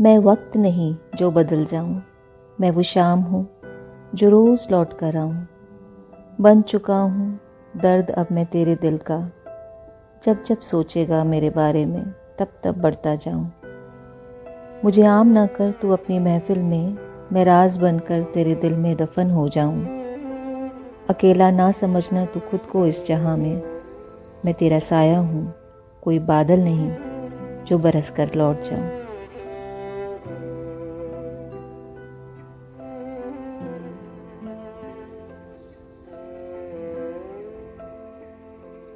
मैं वक्त नहीं जो बदल जाऊँ। मैं वो शाम हूँ जो रोज़ लौट कर आऊँ। बन चुका हूँ दर्द अब मैं तेरे दिल का। जब जब सोचेगा मेरे बारे में, तब तब बढ़ता जाऊँ। मुझे आम ना कर तू अपनी महफिल में, मैं राज बनकर तेरे दिल में दफन हो जाऊँ। अकेला ना समझना तू खुद को इस जहाँ में। मैं तेरा साया हूँ, कोई बादल नहीं जो बरस कर लौट जाऊँ।